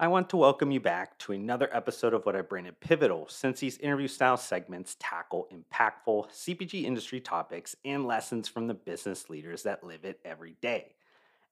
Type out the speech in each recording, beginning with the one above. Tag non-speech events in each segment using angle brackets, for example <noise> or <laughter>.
I want to welcome you back to another episode of what I branded Pivotal, since these interview style segments tackle impactful CPG industry topics and lessons from the business leaders that live it every day.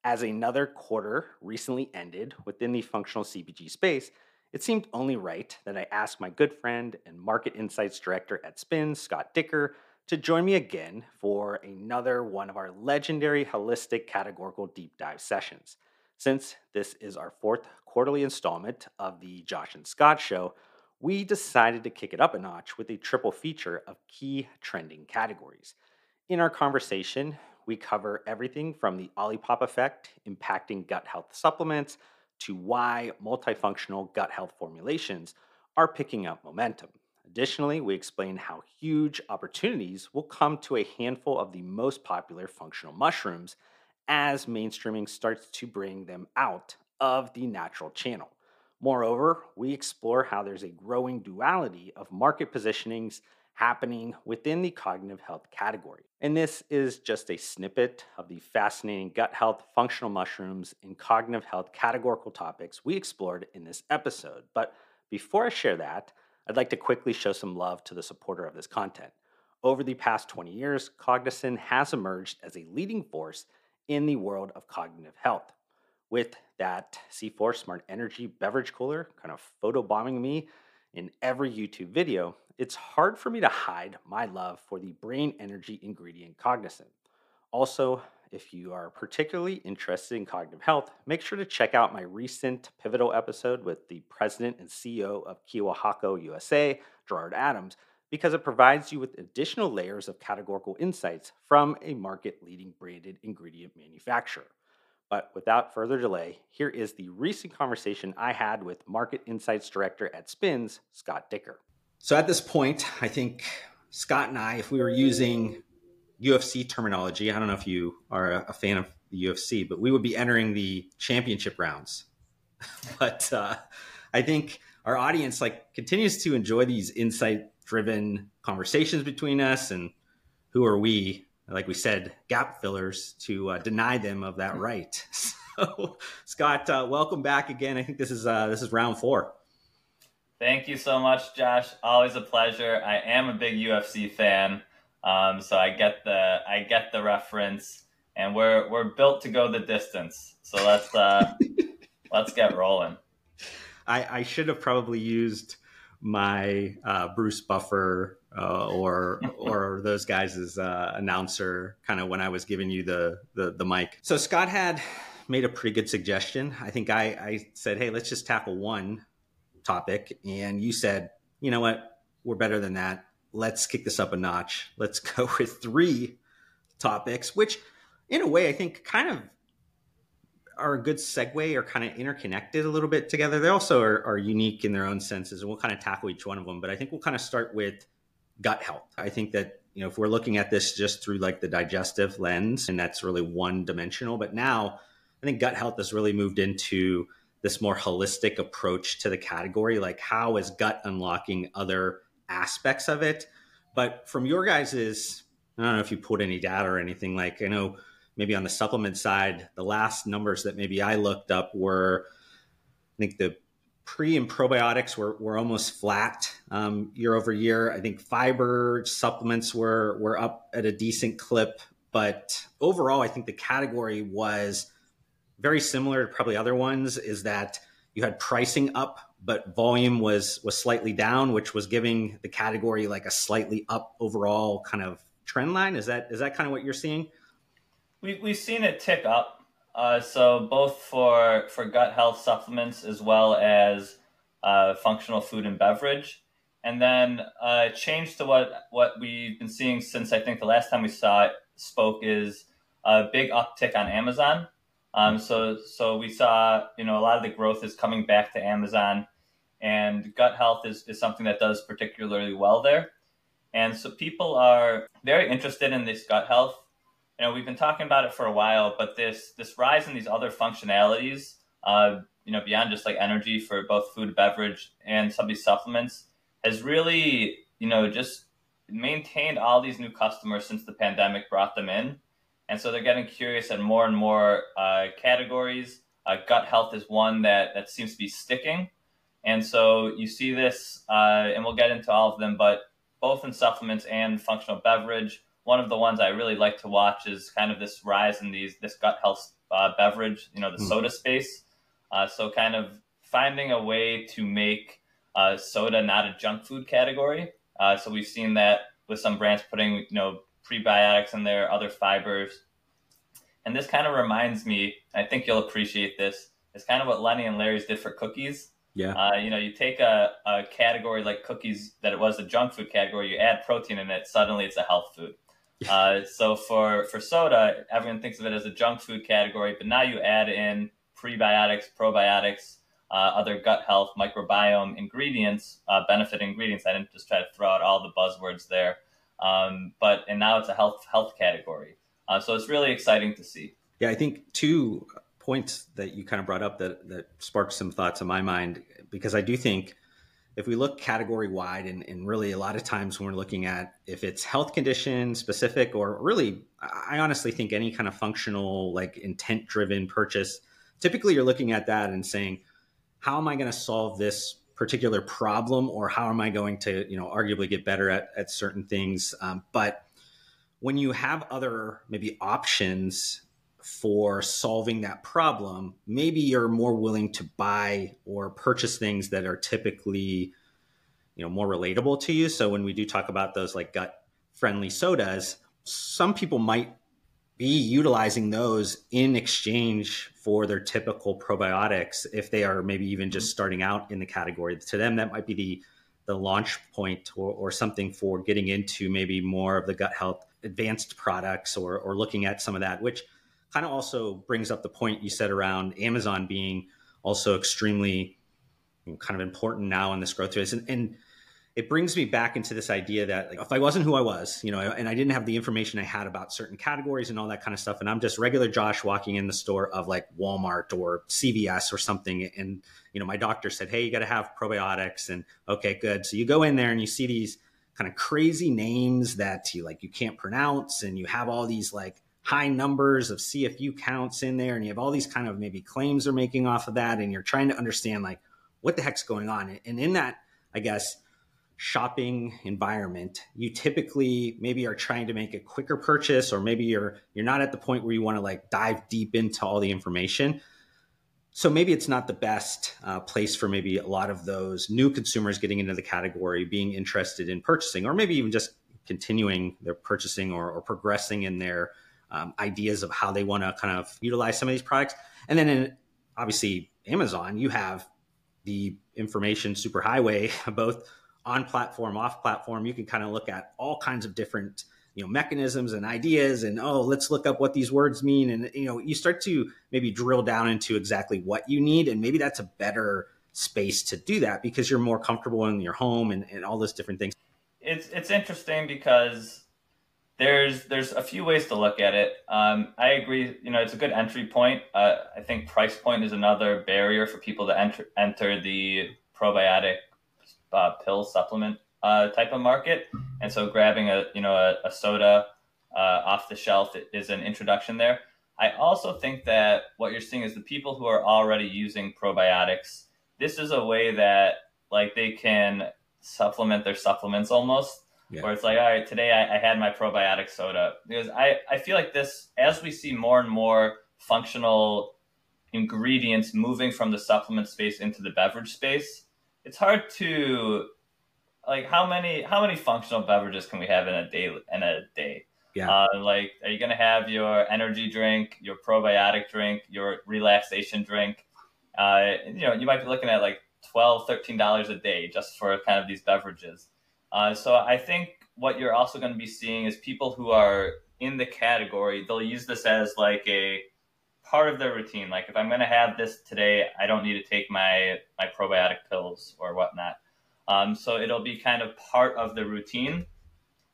As another quarter recently ended within the functional CPG space, it seemed only right that I ask my good friend and market insights director at SPINS, Scott Dicker, to join me again for another one of our legendary holistic categorical deep dive sessions. Since this is our fourth quarterly installment of the Josh and Scott Show, we decided to kick it up a notch with a triple feature of key trending categories. In our conversation, we cover everything from the Olipop effect impacting gut health supplements to why multifunctional gut health formulations are picking up momentum. Additionally, we explain how huge opportunities will come to a handful of the most popular functional mushrooms as mainstreaming starts to bring them out of the natural channel. Moreover, we explore how there's a growing duality of market positionings happening within the cognitive health category. And this is just a snippet of the fascinating gut health, functional mushrooms, and cognitive health categorical topics we explored in this episode. But before I share that, I'd like to quickly show some love to the supporter of this content. Over the past 20 years, Cognizin has emerged as a leading force in the world of cognitive health. With that C4 Smart Energy beverage cooler kind of photobombing me in every YouTube video, it's hard for me to hide my love for the brain energy ingredient Cognizin. Also, if you are particularly interested in cognitive health, make sure to check out my recent pivotal episode with the president and CEO of Kyowa Hakko USA, Gerard Adams, because it provides you with additional layers of categorical insights from a market leading branded ingredient manufacturer. But without further delay, here is the recent conversation I had with Market Insights Director at Spins, Scott Dicker. So at this point, I think Scott and I, if we were using UFC terminology, I don't know if you are a fan of the UFC, but we would be entering the championship rounds. <laughs> but uh, I think our audience like continues to enjoy these insight driven conversations between us and who are we like we said, gap fillers to uh, deny them of that right. <laughs> So, Scott, uh, welcome back again. I think this is uh, this is round four. Thank you so much, Josh. Always a pleasure. I am a big UFC fan, um, so I get the I get the reference, and we're we're built to go the distance. So let's uh, <laughs> let's get rolling. I, I should have probably used my uh, Bruce Buffer uh, or or those guys as uh, announcer kind of when I was giving you the, the, the mic. So Scott had made a pretty good suggestion. I think I, I said, hey, let's just tackle one topic, and you said, you know what, we're better than that. Let's kick this up a notch. Let's <laughs> go with three topics, which in a way I think kind of are a good segue or kind of interconnected a little bit together. They also are, are unique in their own senses, and we'll kind of tackle each one of them. But I think we'll kind of start with gut health. I think that you know if we're looking at this just through like the digestive lens, and that's really one dimensional. But now I think gut health has really moved into this more holistic approach to the category. Like how is gut unlocking other aspects of it? But from your guys's, I don't know if you put any data or anything. Like I know maybe on the supplement side, the last numbers that maybe I looked up were, I think the pre and probiotics were, were almost flat um, year over year. I think fiber supplements were were up at a decent clip, but overall, I think the category was very similar to probably other ones. Is that you had pricing up, but volume was was slightly down, which was giving the category like a slightly up overall kind of trend line. Is that is that kind of what you're seeing? We, we've seen it tick up. Uh, so both for for gut health supplements as well as uh, functional food and beverage, and then uh, change to what what we've been seeing since I think the last time we saw it spoke is a big uptick on Amazon. Um, so so we saw you know a lot of the growth is coming back to Amazon, and gut health is, is something that does particularly well there, and so people are very interested in this gut health you know, we've been talking about it for a while, but this this rise in these other functionalities, uh, you know, beyond just like energy for both food, beverage, and some of these supplements, has really, you know, just maintained all these new customers since the pandemic brought them in, and so they're getting curious at more and more uh, categories. Uh, gut health is one that, that seems to be sticking. And so you see this, uh, and we'll get into all of them, but both in supplements and functional beverage. One of the ones I really like to watch is kind of this rise in these this gut health uh, beverage, you know, the mm. soda space. Uh, so kind of finding a way to make uh, soda not a junk food category. Uh, so we've seen that with some brands putting you know prebiotics in there, other fibers, and this kind of reminds me. I think you'll appreciate this. It's kind of what Lenny and Larry's did for cookies. Yeah. Uh, you know, you take a, a category like cookies that it was a junk food category, you add protein in it, suddenly it's a health food. <laughs> Uh, so for for soda, everyone thinks of it as a junk food category, but now you add in prebiotics, probiotics, uh, other gut health, microbiome ingredients, uh, benefit ingredients. I didn't just try to throw out all the buzzwords there, um, but and now it's a health health category. Uh, so it's really exciting to see. Yeah, I think two points that you kind of brought up that that sparked some thoughts in my mind because I do think if we look category wide and, and, really a lot of times when we're looking at if it's health condition specific or really i honestly think any kind of functional like intent driven purchase typically you're looking at that and saying how am i going to solve this particular problem or how am i going to you know arguably get better at, at certain things? Um, but when you have other maybe options for solving that problem, maybe you're more willing to buy or purchase things that are typically, you know, more relatable to you. So when we do talk about those like gut friendly sodas, some people might be utilizing those in exchange for their typical probiotics if they are maybe even just starting out in the category. To them, that might be the the launch point or, or something for getting into maybe more of the gut health advanced products or, or looking at some of that, which kind of also brings up the point you said around Amazon being also extremely kind of important now in this growth phase. And, and it brings me back into this idea that like, if I wasn't who I was, you know, and I didn't have the information I had about certain categories and all that kind of stuff, and I'm just regular Josh walking in the store of like Walmart or CVS or something, and you know, my doctor said, "Hey, you got to have probiotics," and okay, good. So you go in there and you see these kind of crazy names that you like you can't pronounce, and you have all these like high numbers of CFU counts in there, and you have all these kind of maybe claims they're making off of that, and you're trying to understand like what the heck's going on. And in that, I guess, shopping environment, you typically maybe are trying to make a quicker purchase, or maybe you're you're not at the point where you want to like dive deep into all the information. So maybe it's not the best uh, place for maybe a lot of those new consumers getting into the category, being interested in purchasing, or maybe even just continuing their purchasing or, or progressing in their um, ideas of how they want to kind of utilize some of these products. And then in obviously Amazon, you have the information superhighway, <laughs> both on platform, off platform. You can kind of look at all kinds of different you know mechanisms and ideas and oh let's look up what these words mean and you know you start to maybe drill down into exactly what you need and maybe that's a better space to do that because you're more comfortable in your home and, and all those different things it's it's interesting because there's there's a few ways to look at it. Um, I agree. You know, it's a good entry point. Uh, I think price point is another barrier for people to enter enter the probiotic uh, pill supplement uh, type of market. And so, grabbing a you know a, a soda uh, off the shelf is an introduction there. I also think that what you're seeing is the people who are already using probiotics. This is a way that like they can supplement their supplements almost yeah. Where it's like, all right, today I, I had my probiotic soda because I, I feel like this as we see more and more functional ingredients moving from the supplement space into the beverage space, it's hard to like how many how many functional beverages can we have in a day in a day? Yeah. Uh, like, are you going to have your energy drink, your probiotic drink, your relaxation drink? Uh, you know, you might be looking at like 12 $13 a day just for kind of these beverages. Uh, so I think what you're also going to be seeing is people who are in the category, they'll use this as like a part of their routine. Like if I'm going to have this today, I don't need to take my, my probiotic pills or whatnot. Um, so it'll be kind of part of the routine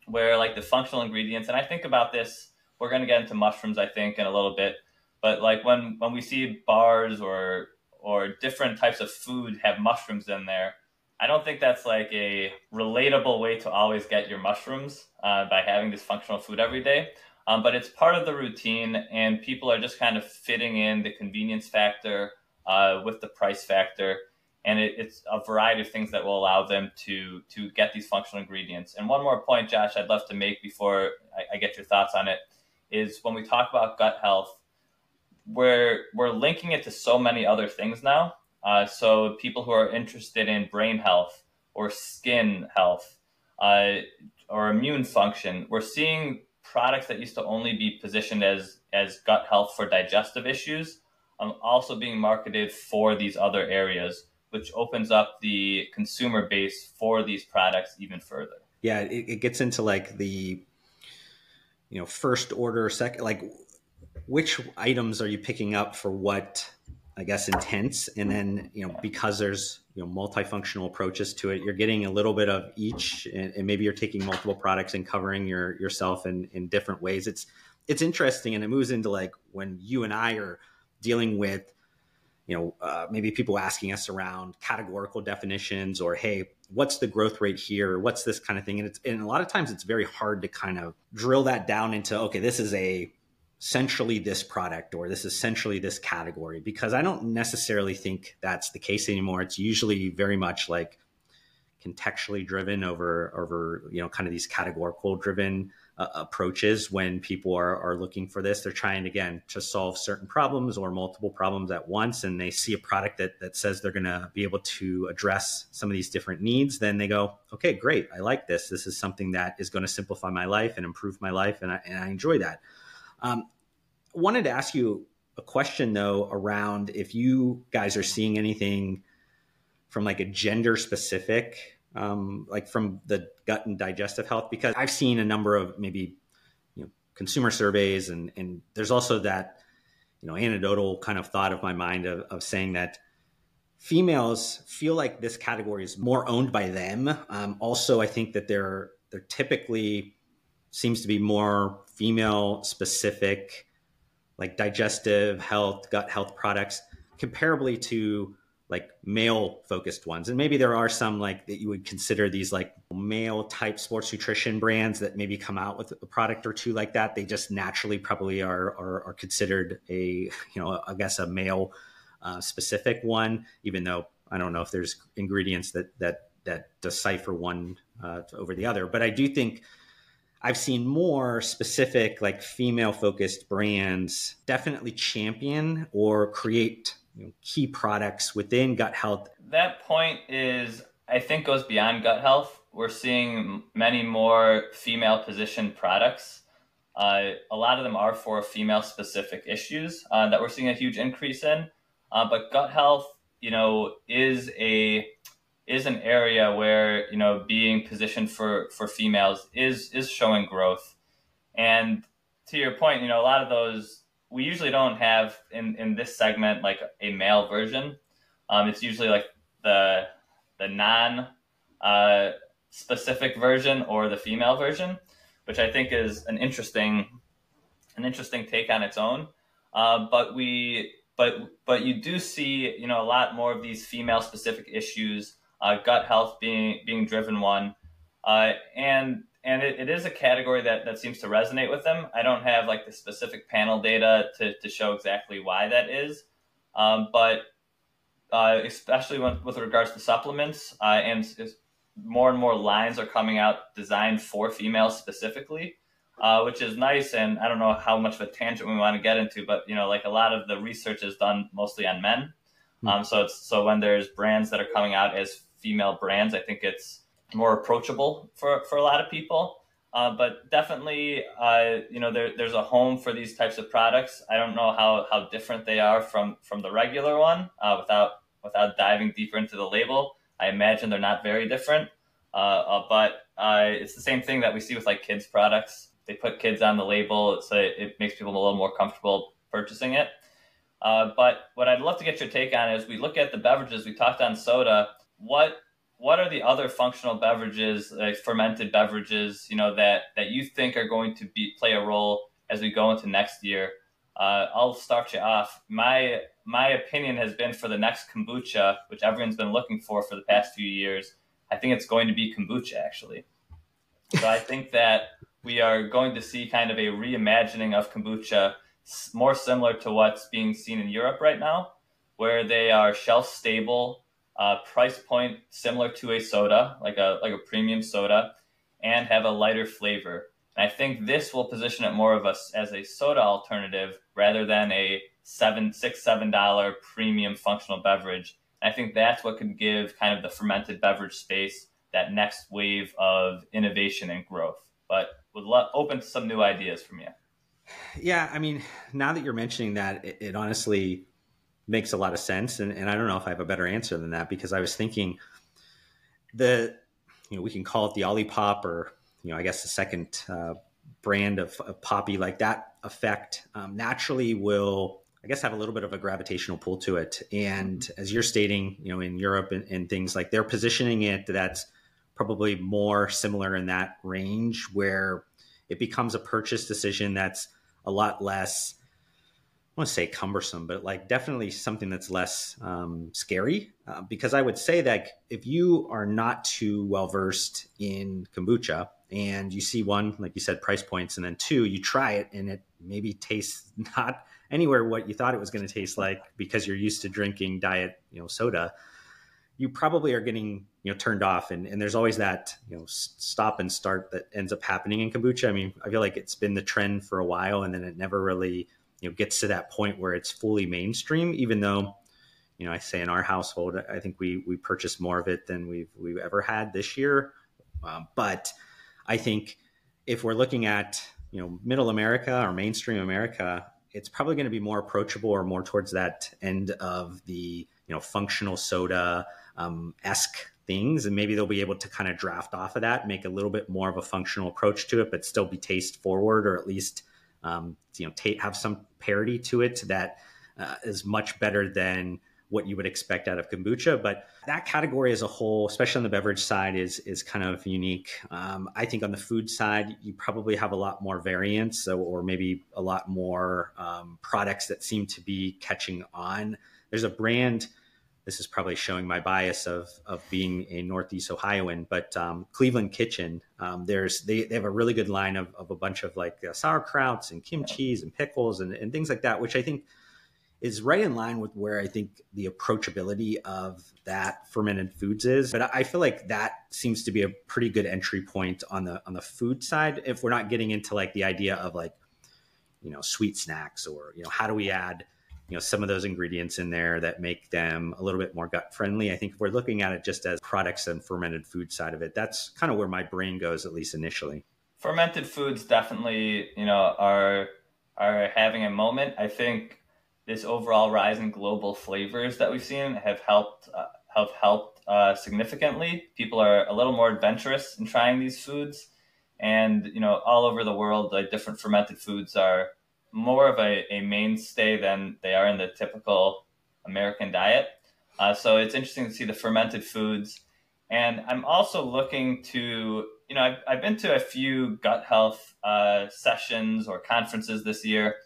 where like the functional ingredients, and I think about this, we're going to get into mushrooms, I think, in a little bit. But like when, when we see bars or, or different types of food have mushrooms in there, I don't think that's like a relatable way to always get your mushrooms uh, by having this functional food every day. Um, but it's part of the routine, and people are just kind of fitting in the convenience factor uh, with the price factor, and it, it's a variety of things that will allow them to to get these functional ingredients. And one more point, Josh, I'd love to make before I, I get your thoughts on it is when we talk about gut health, we're we're linking it to so many other things now. Uh, so people who are interested in brain health or skin health uh, or immune function, we're seeing products that used to only be positioned as as gut health for digestive issues, um, also being marketed for these other areas, which opens up the consumer base for these products even further. Yeah, it, it gets into like the you know first order, second like which items are you picking up for what I guess intense. and then you know because there's you know multifunctional approaches to it, you're getting a little bit of each, and, and maybe you're taking multiple products and covering your yourself in in different ways. It's it's interesting, and it moves into like when you and I are dealing with you know uh, maybe people asking us around categorical definitions or hey what's the growth rate here what's this kind of thing and it's and a lot of times it's very hard to kind of drill that down into okay this is a centrally this product or this is centrally this category because I don't necessarily think that's the case anymore. It's usually very much like contextually driven over over you know kind of these categorical driven uh, approaches when people are, are looking for this. They're trying again to solve certain problems or multiple problems at once and they see a product that, that says they're going to be able to address some of these different needs then they go okay great i like this. This is something that is going to simplify my life and improve my life and i, and I enjoy that. Um, wanted to ask you a question though around if you guys are seeing anything from like a gender specific, um, like from the gut and digestive health, because I've seen a number of maybe you know consumer surveys, and and there's also that you know anecdotal kind of thought of my mind of, of saying that females feel like this category is more owned by them. Um, also, I think that they're they're typically seems to be more female specific like digestive health, gut health products, comparably to like male focused ones. And maybe there are some like that you would consider these like male type sports nutrition brands that maybe come out with a product or two like that. They just naturally probably are are, are considered a you know I guess a male uh, specific one, even though I don't know if there's ingredients that that that decipher one uh, over the other. But I do think I've seen more specific, like female focused brands definitely champion or create you know, key products within gut health. That point is, I think, goes beyond gut health. We're seeing many more female positioned products. Uh, a lot of them are for female specific issues uh, that we're seeing a huge increase in. Uh, but gut health, you know, is a is an area where you know being positioned for for females is is showing growth. And to your point you know a lot of those we usually don't have in in this segment like a male version. Um, it's usually like the the non uh, specific version or the female version which i think is an interesting an interesting take on its own. Uh, but we but but you do see you know a lot more of these female specific issues uh, gut health being being driven one, uh, and and it, it is a category that, that seems to resonate with them. I don't have like the specific panel data to, to show exactly why that is, um, but uh, especially when, with regards to supplements, uh, and more and more lines are coming out designed for females specifically. Uh, which is nice. And I don't know how much of a tangent we want to get into, but you know, like a lot of the research is done mostly on men. Hmm. Um, so it's so when there's brands that are coming out as female brands. I think it's more approachable for, for a lot of people. Uh, but definitely, uh, you know, there, there's a home for these types of products. I don't know how, how different they are from, from the regular one uh, without without diving deeper into the label. I imagine they're not very different, uh, uh, but uh, it's the same thing that we see with like kids products. They put kids on the label, so it, it makes people a little more comfortable purchasing it. but what I'd love to get your take on is we look at the beverages. We talked on soda what what are the other functional beverages, like fermented beverages, you know, that that you think are going to be play a role as we go into next year? Uh, I'll start you off. My my opinion has been for the next kombucha, which everyone's been looking for for the past few years. I think it's going to be kombucha, actually. So I think that we are going to see kind of a reimagining of kombucha more similar to what's being seen in Europe right now, where they are shelf stable, uh, price point similar to a soda, like a like a premium soda, and have a lighter flavor. And I think this will position it more of us as a soda alternative rather than a seven, six, seven dollar premium functional beverage. And I think that's what could give kind of the fermented beverage space that next wave of innovation and growth. But would love, open to some new ideas from you. Yeah, I mean, now that you're mentioning that, it, it honestly makes a lot of sense, and, and I don't know if I have a better answer than that because I was thinking the you know we can call it the Olipop or you know I guess the second uh, brand of, of, Poppi like that effect um, naturally will I guess have a little bit of a gravitational pull to it. And as you're stating, you know, in Europe and, and things like they're positioning it that's probably more similar in that range where it becomes a purchase decision that's a lot less I want to say cumbersome, but like definitely something that's less um, scary. Uh, because I would say that if you are not too well versed in kombucha and you see one, like you said, price points, and then two, you try it and it maybe tastes <laughs> not anywhere what you thought it was going to taste like because you're used to drinking diet, you know, soda, you probably are getting you know turned off and, and there's always that you know stop and start that ends up happening in kombucha i mean i feel like it's been the trend for a while and then it never really you know gets to that point where it's fully mainstream even though you know i say in our household i think we we purchased more of it than we've we've ever had this year. Um, but i think if we're looking at you know middle america or mainstream america it's probably going to be more approachable or more towards that end of the you know functional soda um, esque things. And maybe they'll be able to kind of draft off of that make a little bit more of a functional approach to it but still be taste forward or at least um, you know t- have some parity to it that uh, is much better than what you would expect out of kombucha. But that category as a whole especially on the beverage side is is kind of unique. Um, i think on the food side you probably have a lot more variance or maybe a lot more um, products that seem to be catching on. There's a brand this is probably showing my bias of of being a Northeast Ohioan, but um, Cleveland Kitchen, um, there's they, they have a really good line of, of a bunch of like uh, sauerkrauts and kimchi's and pickles and, and things like that, which I think is right in line with where I think the approachability of that fermented foods is. But I feel like that seems to be a pretty good entry point on the on the food side if we're not getting into like the idea of like you know sweet snacks or you know how do we add you know some of those ingredients in there that make them a little bit more gut friendly. I think if we're looking at it just as products and fermented food side of it that's kind of where my brain goes at least initially. Fermented foods definitely you know are are having a moment. I think this overall rise in global flavors that we've seen have helped uh, have helped uh, significantly. People are a little more adventurous in trying these foods. And you know all over the world like different fermented foods are more of a, a mainstay than they are in the typical American diet. Uh, so it's interesting to see the fermented foods. And I'm also looking to, you know, I've, I've been to a few gut health uh, sessions or conferences this year,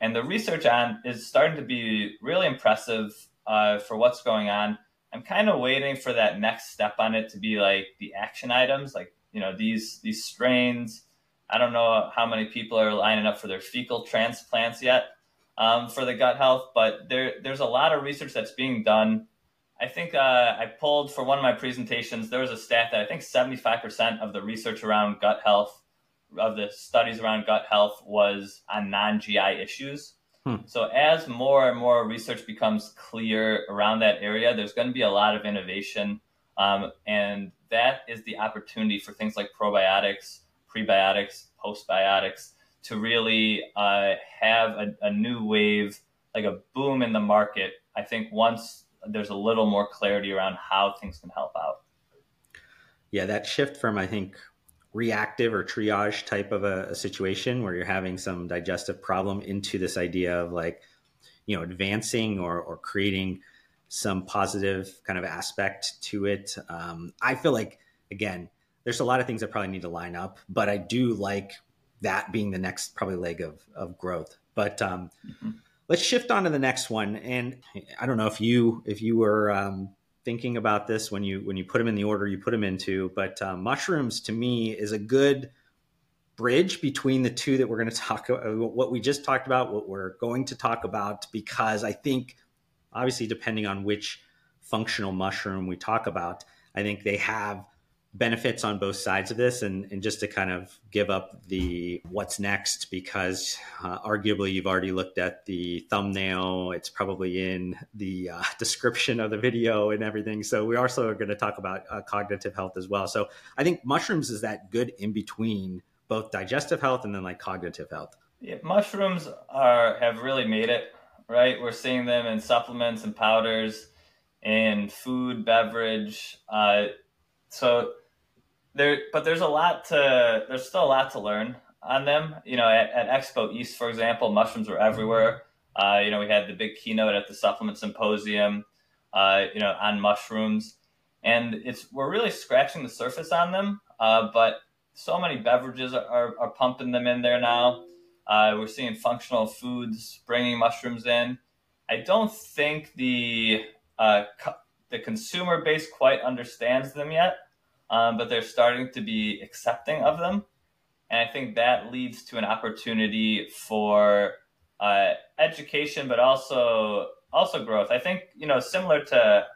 and the research on is starting to be really impressive uh, for what's going on. I'm kind of waiting for that next step on it to be like the action items, like you know these these strains I don't know how many people are lining up for their fecal transplants yet um, for the gut health, but there there's a lot of research that's being done. I think uh, I pulled for one of my presentations. There was a stat that I think 75% of the research around gut health, of the studies around gut health, was on non GI issues. Hmm. So as more and more research becomes clear around that area, there's going to be a lot of innovation, um, and that is the opportunity for things like probiotics prebiotics, postbiotics to really uh, have a, a new wave, like a boom in the market. I think once there's a little more clarity around how things can help out. Yeah, that shift from I think reactive or triage type of a, a, situation where you're having some digestive problem into this idea of like, you know, advancing or, or creating some positive kind of aspect to it. Um, I feel like again, there's a lot of things that probably need to line up, but I do like that being the next probably leg of of growth. But um, mm-hmm. let's shift on to the next one. And I don't know if you if you were um, thinking about this when you when you put them in the order you put them into, but um, mushrooms to me is a good bridge between the two that we're going to talk about, uh, what we just talked about, what we're going to talk about, because I think, obviously, depending on which functional mushroom we talk about, I think they have benefits on both sides of this. And, and just to kind of give up the what's next because uh, arguably you've already looked at the thumbnail. It's probably in the uh, <laughs> description of the video and everything. So we also are going to talk about uh, cognitive health as well. So i think mushrooms is that good in between both digestive health and then like cognitive health. Yeah, mushrooms are have really made it right? We're seeing them in supplements and powders in food beverage uh, so there, but there's a lot to there's still a lot to learn on them. You know, at, at Expo East, for example, mushrooms were everywhere. Uh, you know, we had the big keynote at the supplement symposium. Uh, you know, on mushrooms, and it's we're really scratching the surface on them. Uh, but so many beverages are, are, are, pumping them in there now. Uh, we're seeing functional foods bringing mushrooms in. I don't think the uh, co- the consumer base quite understands them yet um, but they're starting to be accepting of them. And I think that leads to an opportunity for uh, education, but also also growth. I think you know similar to,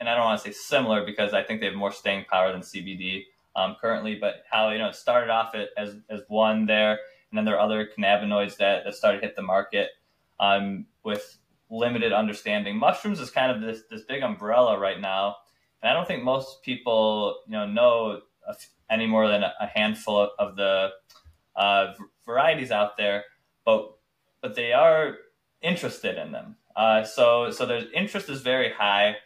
and I don't want to say similar because I think they have more staying power than CBD um, currently. But how you know it started off as as one there, and then there are other cannabinoids that that started to hit the market um, with limited understanding. Mushrooms is kind of this this big umbrella right now and I don't think most people, you know, know any more than a handful of the uh, varieties out there, but but they are interested in them. Uh, so so their interest is very high,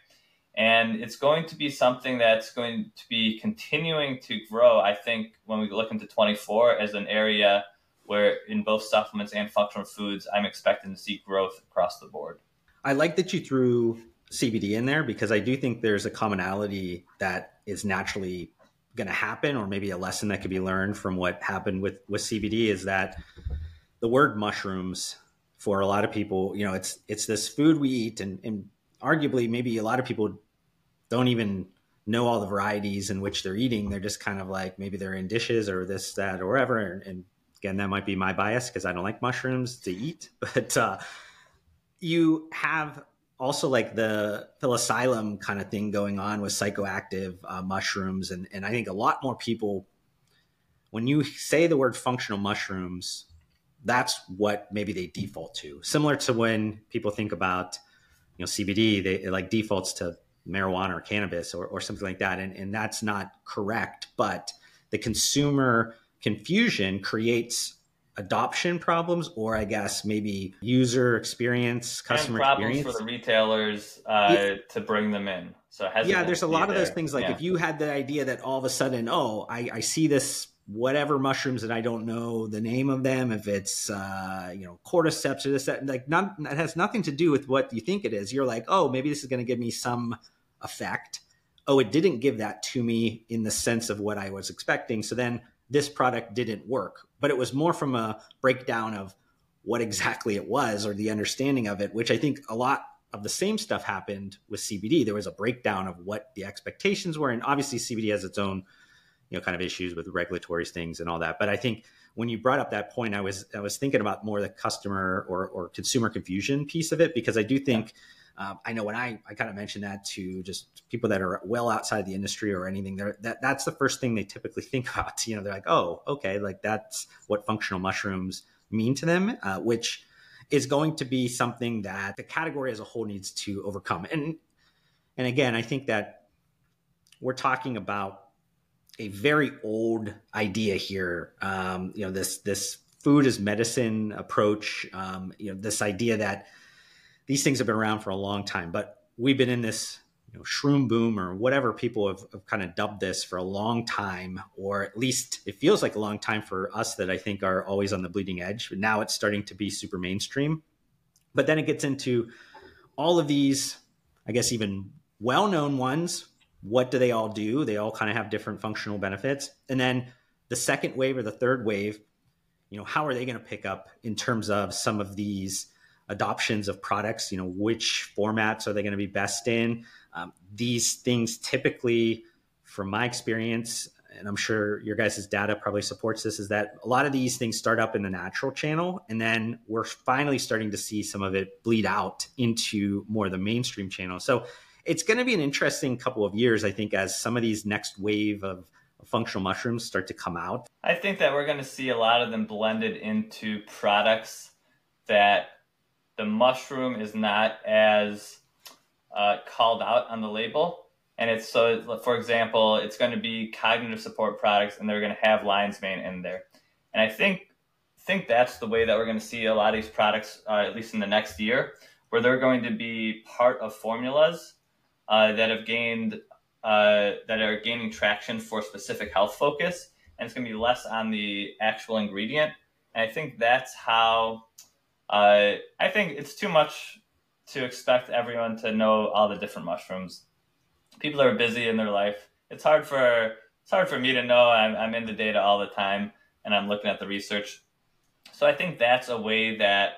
and it's going to be something that's going to be continuing to grow. I think when we look into 24 as an area where in both supplements and functional foods, I'm expecting to see growth across the board. I like that you threw CBD in there because I do think there's a commonality that is naturally going to happen, or maybe a lesson that could be learned from what happened with with CBD is that the word mushrooms for a lot of people, you know, it's it's this food we eat, and, and arguably maybe a lot of people don't even know all the varieties in which they're eating. They're just kind of like maybe they're in dishes or this, that, or whatever. And, and again, that might be my bias because I don't like mushrooms to eat, <laughs> but uh, you have also like the psilocybin kind of thing going on with psychoactive uh, mushrooms and, and i think a lot more people when you say the word functional mushrooms that's what maybe they default to. Similar to when people think about you know cbd they like defaults to marijuana or cannabis or, or something like that and, and that's not correct but the consumer confusion creates adoption problems or I guess maybe user experience, customer and problems experience for the retailers uh, yeah. to bring them in. So yeah, there's a lot of those things. Like yeah. if you had the idea that all of a sudden, oh, I, I, see this whatever mushrooms that I don't know the name of them, if it's uh, you know cordyceps or this that, like not that has nothing to do with what you think it is. You're like, oh, maybe this is going to give me some effect. Oh, it didn't give that to me in the sense of what I was expecting. So then this product didn't work, but it was more from a breakdown of what exactly it was or the understanding of it, which I think a lot of the same stuff happened with CBD. There was a breakdown of what the expectations were, and obviously CBD has its own, you know, kind of issues with regulatory things and all that. But I think when you brought up that point, I was I was thinking about more the customer or, or consumer confusion piece of it because I do think. Yeah um, I know when I, I kind of mention that to just people that are well outside the industry or anything, that that's the first thing they typically <laughs> think about. You know, they're like, oh, okay, like that's what functional mushrooms mean to them, uh, which is going to be something that the category as a whole needs to overcome. And and again, I think that we're talking about a very old idea here. Um, you know, this this food as medicine approach. Um, you know, this idea that these things have been around for a long time, but we've been in this you know, shroom boom or whatever people have, have, kind of dubbed this for a long time, or at least it feels like a long time for us that I think are always on the bleeding edge. But now it's starting to be super mainstream. But then it gets into all of these, I guess, even well known ones. What do they all do? They all kind of have different functional benefits. And then the second wave or the third wave, you know, how are they going to pick up in terms of some of these? Adoptions of products you know which formats are they going to be best in um, these things typically from my experience and I'm sure your guys' data probably supports this, is that a lot of these things start up in the natural channel, and then we're finally starting to see some of it bleed out into more the mainstream channel. So it's going to be an interesting couple of years, I think, as some of these next wave of functional mushrooms start to come out. I think that we're going to see a lot of them blended into products that the mushroom is not as uh, called out on the label and it's so, for example, it's going to be cognitive support products, and they're going to have lion's mane in there. And I think think that's the way that we're going to see a lot of these products, uh, at least in the next year, where they're going to be part of formulas uh, that have gained uh, that are gaining traction for specific health focus, and it's going to be less on the actual ingredient. And I think that's how. Uh, I think it's too much to expect everyone to know all the different mushrooms people are busy in their life. It's hard for it's hard for me to know. I'm, I'm in the data all the time, and I'm looking at the research. So I think that's a way that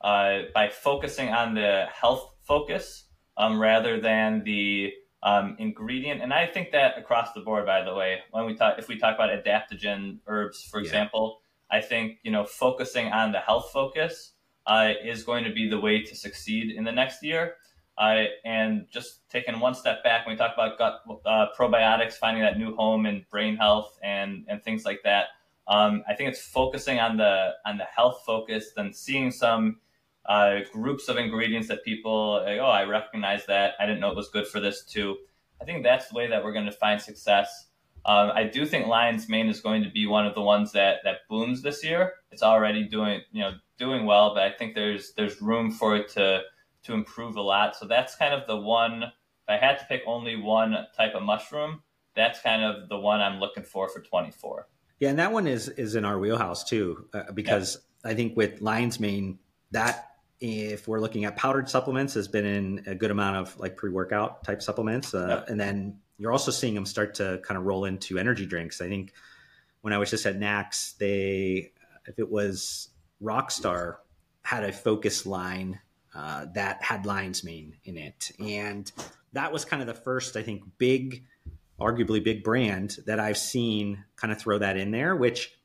uh, by focusing on the health focus um, rather than the um, ingredient, and I think that across the board. By the way, when we talk, if we talk about adaptogen herbs, for yeah. example, I think you know focusing on the health focus uh, is going to be the way to succeed in the next year. Uh, and just taking one step back, when we talk about gut uh, probiotics, finding that new home in brain health and, and things like that, um, I think it's focusing on the on the health focus, then seeing some uh, groups of ingredients that people, like, oh, I recognize that. I didn't know it was good for this too. I think that's the way that we're going to find success. Um, I do think Lion's Mane is going to be one of the ones that that booms this year. It's already doing you know doing well, but I think there's there's room for it to to improve a lot. So that's kind of the one. If I had to pick only one type of mushroom, that's kind of the one I'm looking for for 24. Yeah, and that one is is in our wheelhouse too, uh, because I think with lion's mane, that if we're looking at powdered supplements, has been in a good amount of like pre workout type supplements, uh, and then you're also seeing them start to kind of roll into energy drinks. I think when I was just at NACS, they if it was Rockstar had a focus line uh, that had lion's mane in it. And that was kind of the first, I think, big, arguably big brand that I've seen kind of throw that in there, which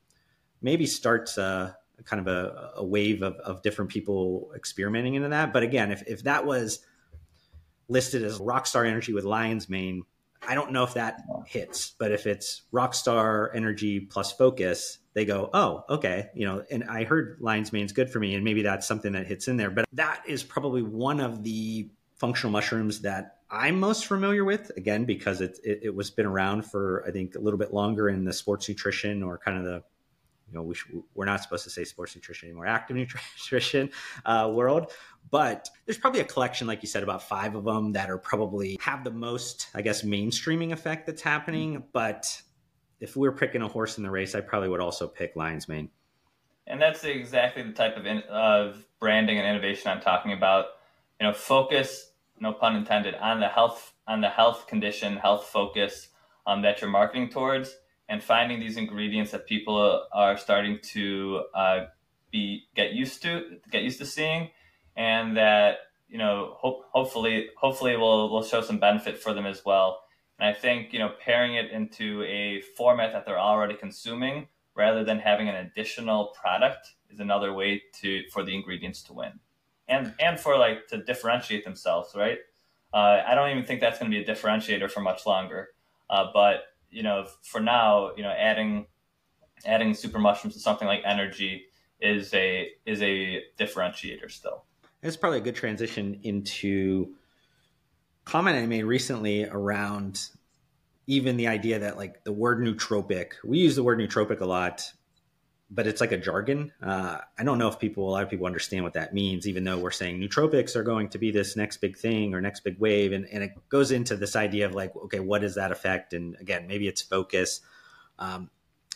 maybe starts a kind of a, a wave of, of different people experimenting into that. But again, if, if that was listed as Rockstar Energy with lion's mane, I don't know if that hits, but if it's Rockstar Energy plus Focus, they go, oh, okay, you know, and I heard lion's mane's good for me, and maybe that's something that hits in there. But that is probably one of the functional mushrooms that I'm most familiar with, again, because it, it, it was been around for, I think, a little bit longer in the sports nutrition or kind of the you know, we we're not supposed to say sports nutrition anymore, active nutrition <laughs> uh, world. But there's probably a collection, like you said, about five of them that are probably have the most, I guess, mainstreaming effect that's happening. But if we were picking a horse in the race, I probably would also pick Lion's Mane. And that's exactly the type of, in, of branding and innovation I'm talking about. You know, focus, no pun intended, on the health on the health condition, health focus um, that you're marketing towards and finding these ingredients that people are starting to uh, be get used to get used to seeing, and that you know hope, hopefully hopefully will will show some benefit for them as well. And I think you know pairing it into a format that they're already consuming rather than having an additional product is another way to for the ingredients to win, and and for like to differentiate themselves, right? Uh, I don't even think that's going to be a differentiator for much longer, uh, but you know, for now, you know, adding adding super mushrooms to something like energy is a is a differentiator still. It's probably a good transition into comment I made recently around even the idea that like the word nootropic, we use the word nootropic a lot, but it's like a jargon. Uh, I don't know if people, a lot of people understand what that means, even though we're saying nootropics are going to be this next big thing or next big wave. And, and it goes into this idea of like, okay, what does that affect? And again, maybe it's focus. Um,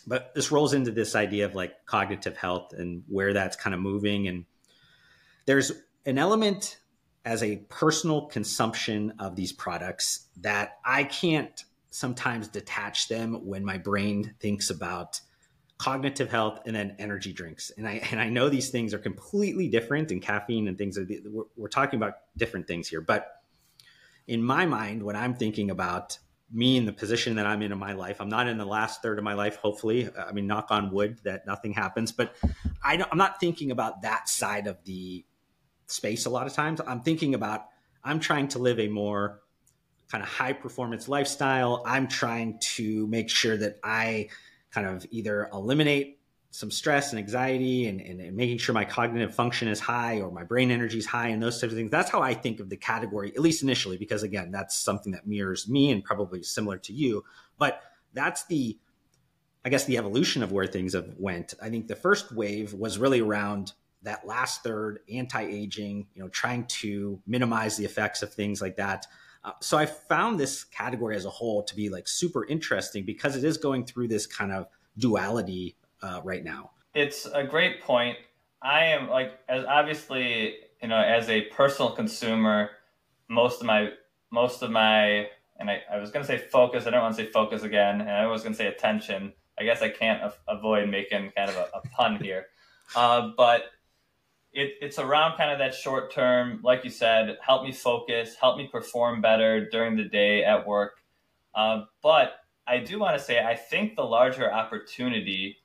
but this rolls into this idea of like cognitive health and where that's kind of moving. And there's an element as a personal consumption of these products that I can't sometimes detach them when my brain thinks about cognitive health and then energy drinks and i and i know these things are completely different and caffeine and things are we're, we're talking about different things here but in my mind when i'm thinking about me in the position that I'm in in my life. I'm not in the last third of my life, hopefully. I mean, knock on wood that nothing happens, but I am not thinking about that side of the space a lot of times. I'm thinking about, I'm trying to live a more kind of high performance lifestyle. I'm trying to make sure that I kind of either eliminate some stress and anxiety and, and, and, making sure my cognitive function is high or my brain energy is high and those types of things. That's how I think of the category, at least initially, because again, that's something that mirrors me and probably similar to you. But that's the, I guess, the evolution of where things have went. I think the first wave was really around that last third, anti-aging, you know, trying to minimize the effects of things like that. Uh, so I found this category as a whole to be like super interesting because it is going through this kind of duality uh, right now. It's a great point. I am like, as obviously, you know, as a personal consumer, most of my, most of my, and I, I was going to say focus. I don't want to say focus again. And I was going to say attention. I guess I can't a- avoid making kind of a, a pun here. <laughs> Uh, but it, it's around kind of that short term, like you said, help me focus, help me perform better during the day at work. Uh, but I do want to say, I think the larger opportunity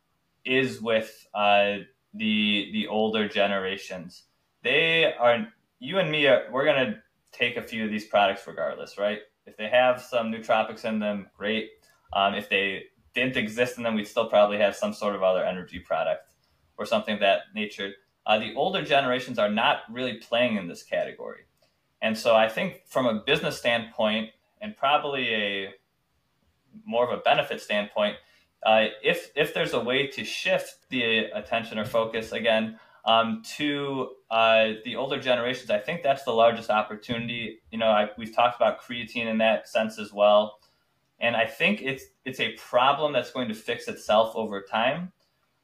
is with uh, the the older generations. They are you and me. Are, we're gonna take a few of these products regardless, right? If they have some nootropics in them, great. Um, if they didn't exist in them, we'd still probably have some sort of other energy product or something of that nature. Uh, the older generations are not really playing in this category, and so I think from a business standpoint and probably a more of a benefit standpoint, uh, if if there's a way to shift the attention or focus again um, to uh, the older generations, I think that's the largest opportunity. You know, I, we've talked about creatine in that sense as well, and I think it's it's a problem that's going to fix itself over time.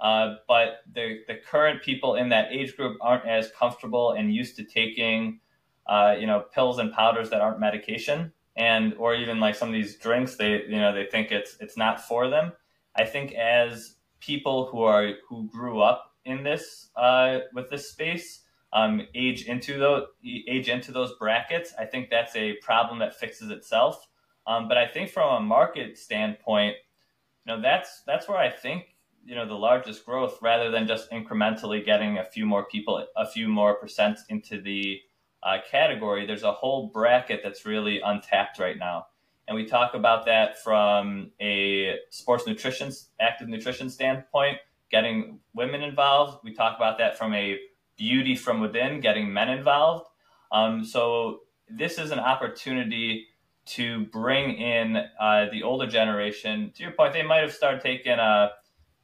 Uh, but the the current people in that age group aren't as comfortable and used to taking, uh, you know, pills and powders that aren't medication, and or even like some of these drinks, they you know they think it's it's not for them. I think as people who are who grew up in this uh, with this space um, age into those age into those brackets, I think that's a problem that fixes itself. Um, but I think from a market standpoint, you know that's that's where I think you know the largest growth, rather than just incrementally getting a few more people, a few more percent into the uh, category. There's a whole bracket that's really untapped right now. And we talk about that from a sports nutrition, active nutrition standpoint, getting women involved. We talk about that from a beauty from within, getting men involved. Um, so this is an opportunity to bring in uh, the older generation. To your point, they might have started taking a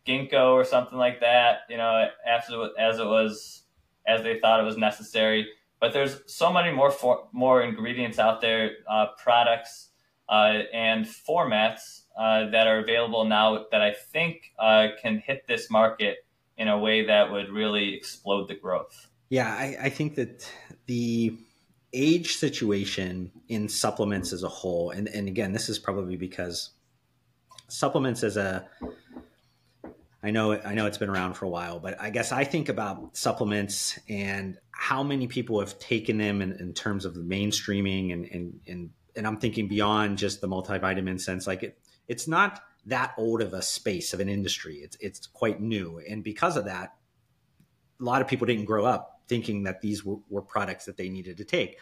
ginkgo or something like that, you know, as it was as they thought it was necessary. But there's so many more for, more ingredients out there, uh, products uh, and formats uh, that are available now that I think uh, can hit this market in a way that would really explode the growth. Yeah, I, I think that the age situation in supplements as a whole, and, and again, this is probably because supplements as a I know I know it's been around for a while, but I guess I think about supplements and how many people have taken them in, in terms of the mainstreaming and, and, and and I'm thinking beyond just the multivitamin sense, like it, it's not that old of a space of an industry. It's it's quite new, and because of that, a lot of people didn't grow up thinking that these were, were products that they needed to take.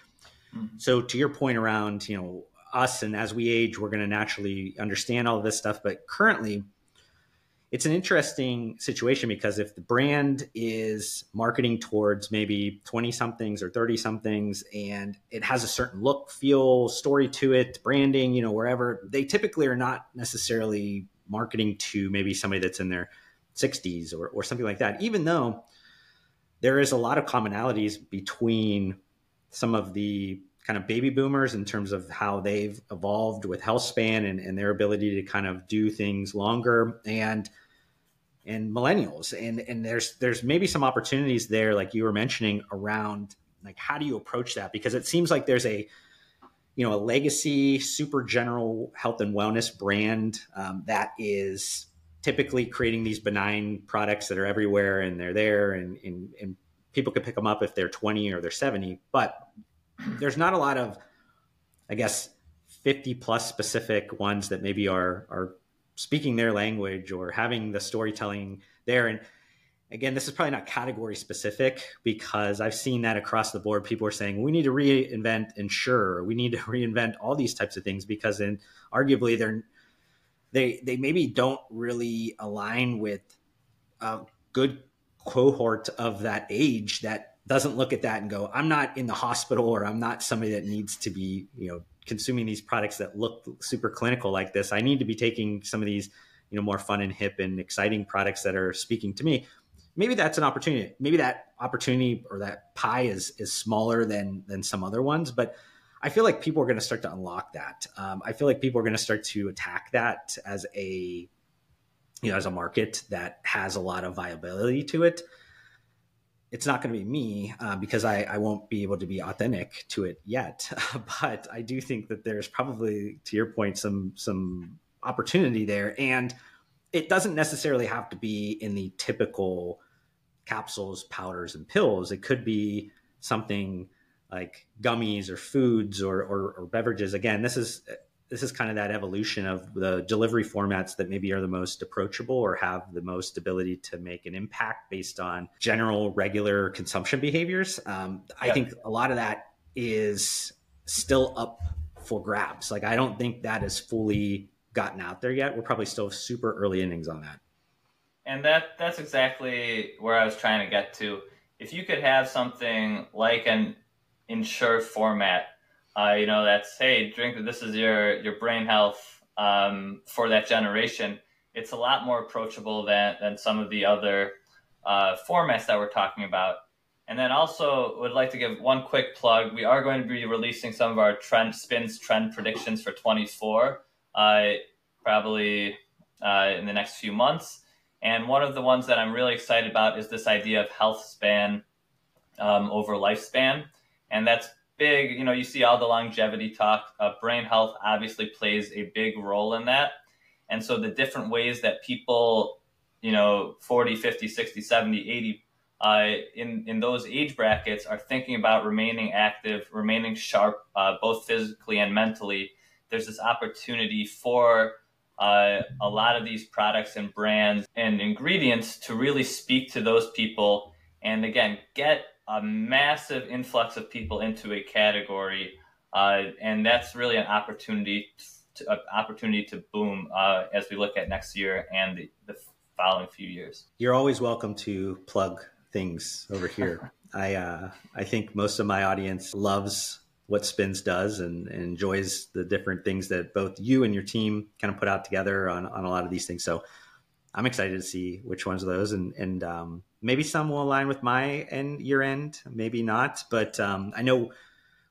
Mm-hmm. So to your point around, you know, us and as we age, we're going to naturally understand all of this stuff. But currently, it's an interesting situation because if the brand is marketing towards maybe 20 somethings or 30 somethings and it has a certain look, feel, story to it, branding, you know, wherever, they typically are not necessarily marketing to maybe somebody that's in their 60s or, or something like that, even though there is a lot of commonalities between some of the kind of baby boomers in terms of how they've evolved with health span and, and their ability to kind of do things longer. And and millennials. And and there's there's maybe some opportunities there like you were mentioning around like how do you approach that? Because it seems like there's a you know a legacy super general health and wellness brand um, that is typically creating these benign products that are everywhere and they're there and, and, and people can pick them up if they're 20 or they're 70 but there's not a lot of, I guess, 50 plus specific ones that maybe are are speaking their language or having the storytelling there. And again this is probably not category specific because i've seen that across the board. People are saying we need to reinvent Ensure we need to <laughs> reinvent all these types of things because then arguably they're they they maybe don't really align with a good cohort of that age that doesn't look at that and go i'm not in the hospital or i'm not somebody that needs to be you know consuming these products that look super clinical like this i need to be taking some of these you know more fun and hip and exciting products that are speaking to me maybe that's an opportunity maybe that opportunity or that pie is is smaller than than some other ones but I feel like people are going to start to unlock that. Um, I feel like people are going to start to attack that as a, you know, as a market that has a lot of viability to it. It's not going to be me uh, because I, I won't be able to be authentic to it yet. <laughs> but I do think that there's probably, to your point, some some opportunity there, and it doesn't necessarily have to be in the typical capsules, powders, and pills. It could be something like gummies or foods or, or, or, beverages. Again, this is this is kind of that evolution of the delivery formats that maybe are the most approachable or have the most ability to make an impact based on general regular consumption behaviors. Um, yeah. I think a lot of that is still up for grabs. Like I don't think that is fully gotten out there yet. We're probably still super early innings on that. And that that's exactly where I was trying to get to. If you could have something like an Ensure format. Uh, you know, that's hey, drink. This is your your brain health um, for that generation. It's a lot more approachable than than some of the other uh, formats that we're talking about. And then also would like to give one quick plug. We are going to be releasing some of our trend SPINS trend predictions for 24, uh, probably uh, in the next few months. And one of the ones that I'm really excited about is this idea of health span um, over lifespan and that's big. You know, you see all the longevity talk. Uh, brain health obviously plays a big role in that. And so the different ways that people, you know, 40, 50, 60, 70, 80, uh, in, in those age brackets are thinking about remaining active, remaining sharp, uh, both physically and mentally. There's this opportunity for uh, a lot of these products and brands and ingredients to really speak to those people and again get a massive influx of people into a category, uh, and that's really an opportunity to, an opportunity to boom uh, as we look at next year and the, the, following few years. You're always welcome to plug things over here. <laughs> I uh, I think most of my audience loves what SPINS does and, and, enjoys the different things that both you and your team kind of put out together on, on a lot of these things. So I'm excited to see which ones of those and and um, maybe some will align with my end year end, maybe not. But um, I know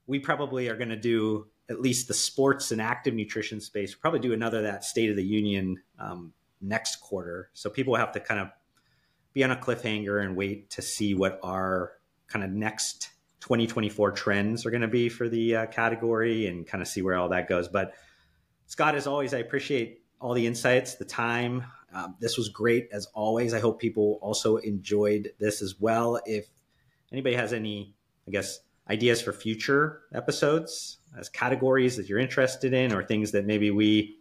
we probably are going to do at least the sports and active nutrition space. We'll probably do another that State of the Union um, next quarter. So people have to kind of be on a cliffhanger and wait to see what our kind of next 2024 trends are going to be for the uh, category and kind of see where all that goes. But Scott, as always, I appreciate all the insights, the time. Um, this was great as always. I hope people also enjoyed this as well. If anybody has any, I guess, ideas for future episodes as categories that you're interested in or things that maybe we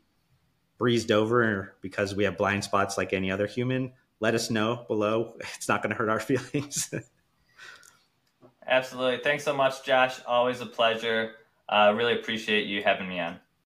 breezed over because we have blind spots like any other human, let us know below. <laughs> It's not going to hurt our <laughs> feelings. Absolutely. Thanks so much, Josh. Always a pleasure. Uh, really appreciate you having me on.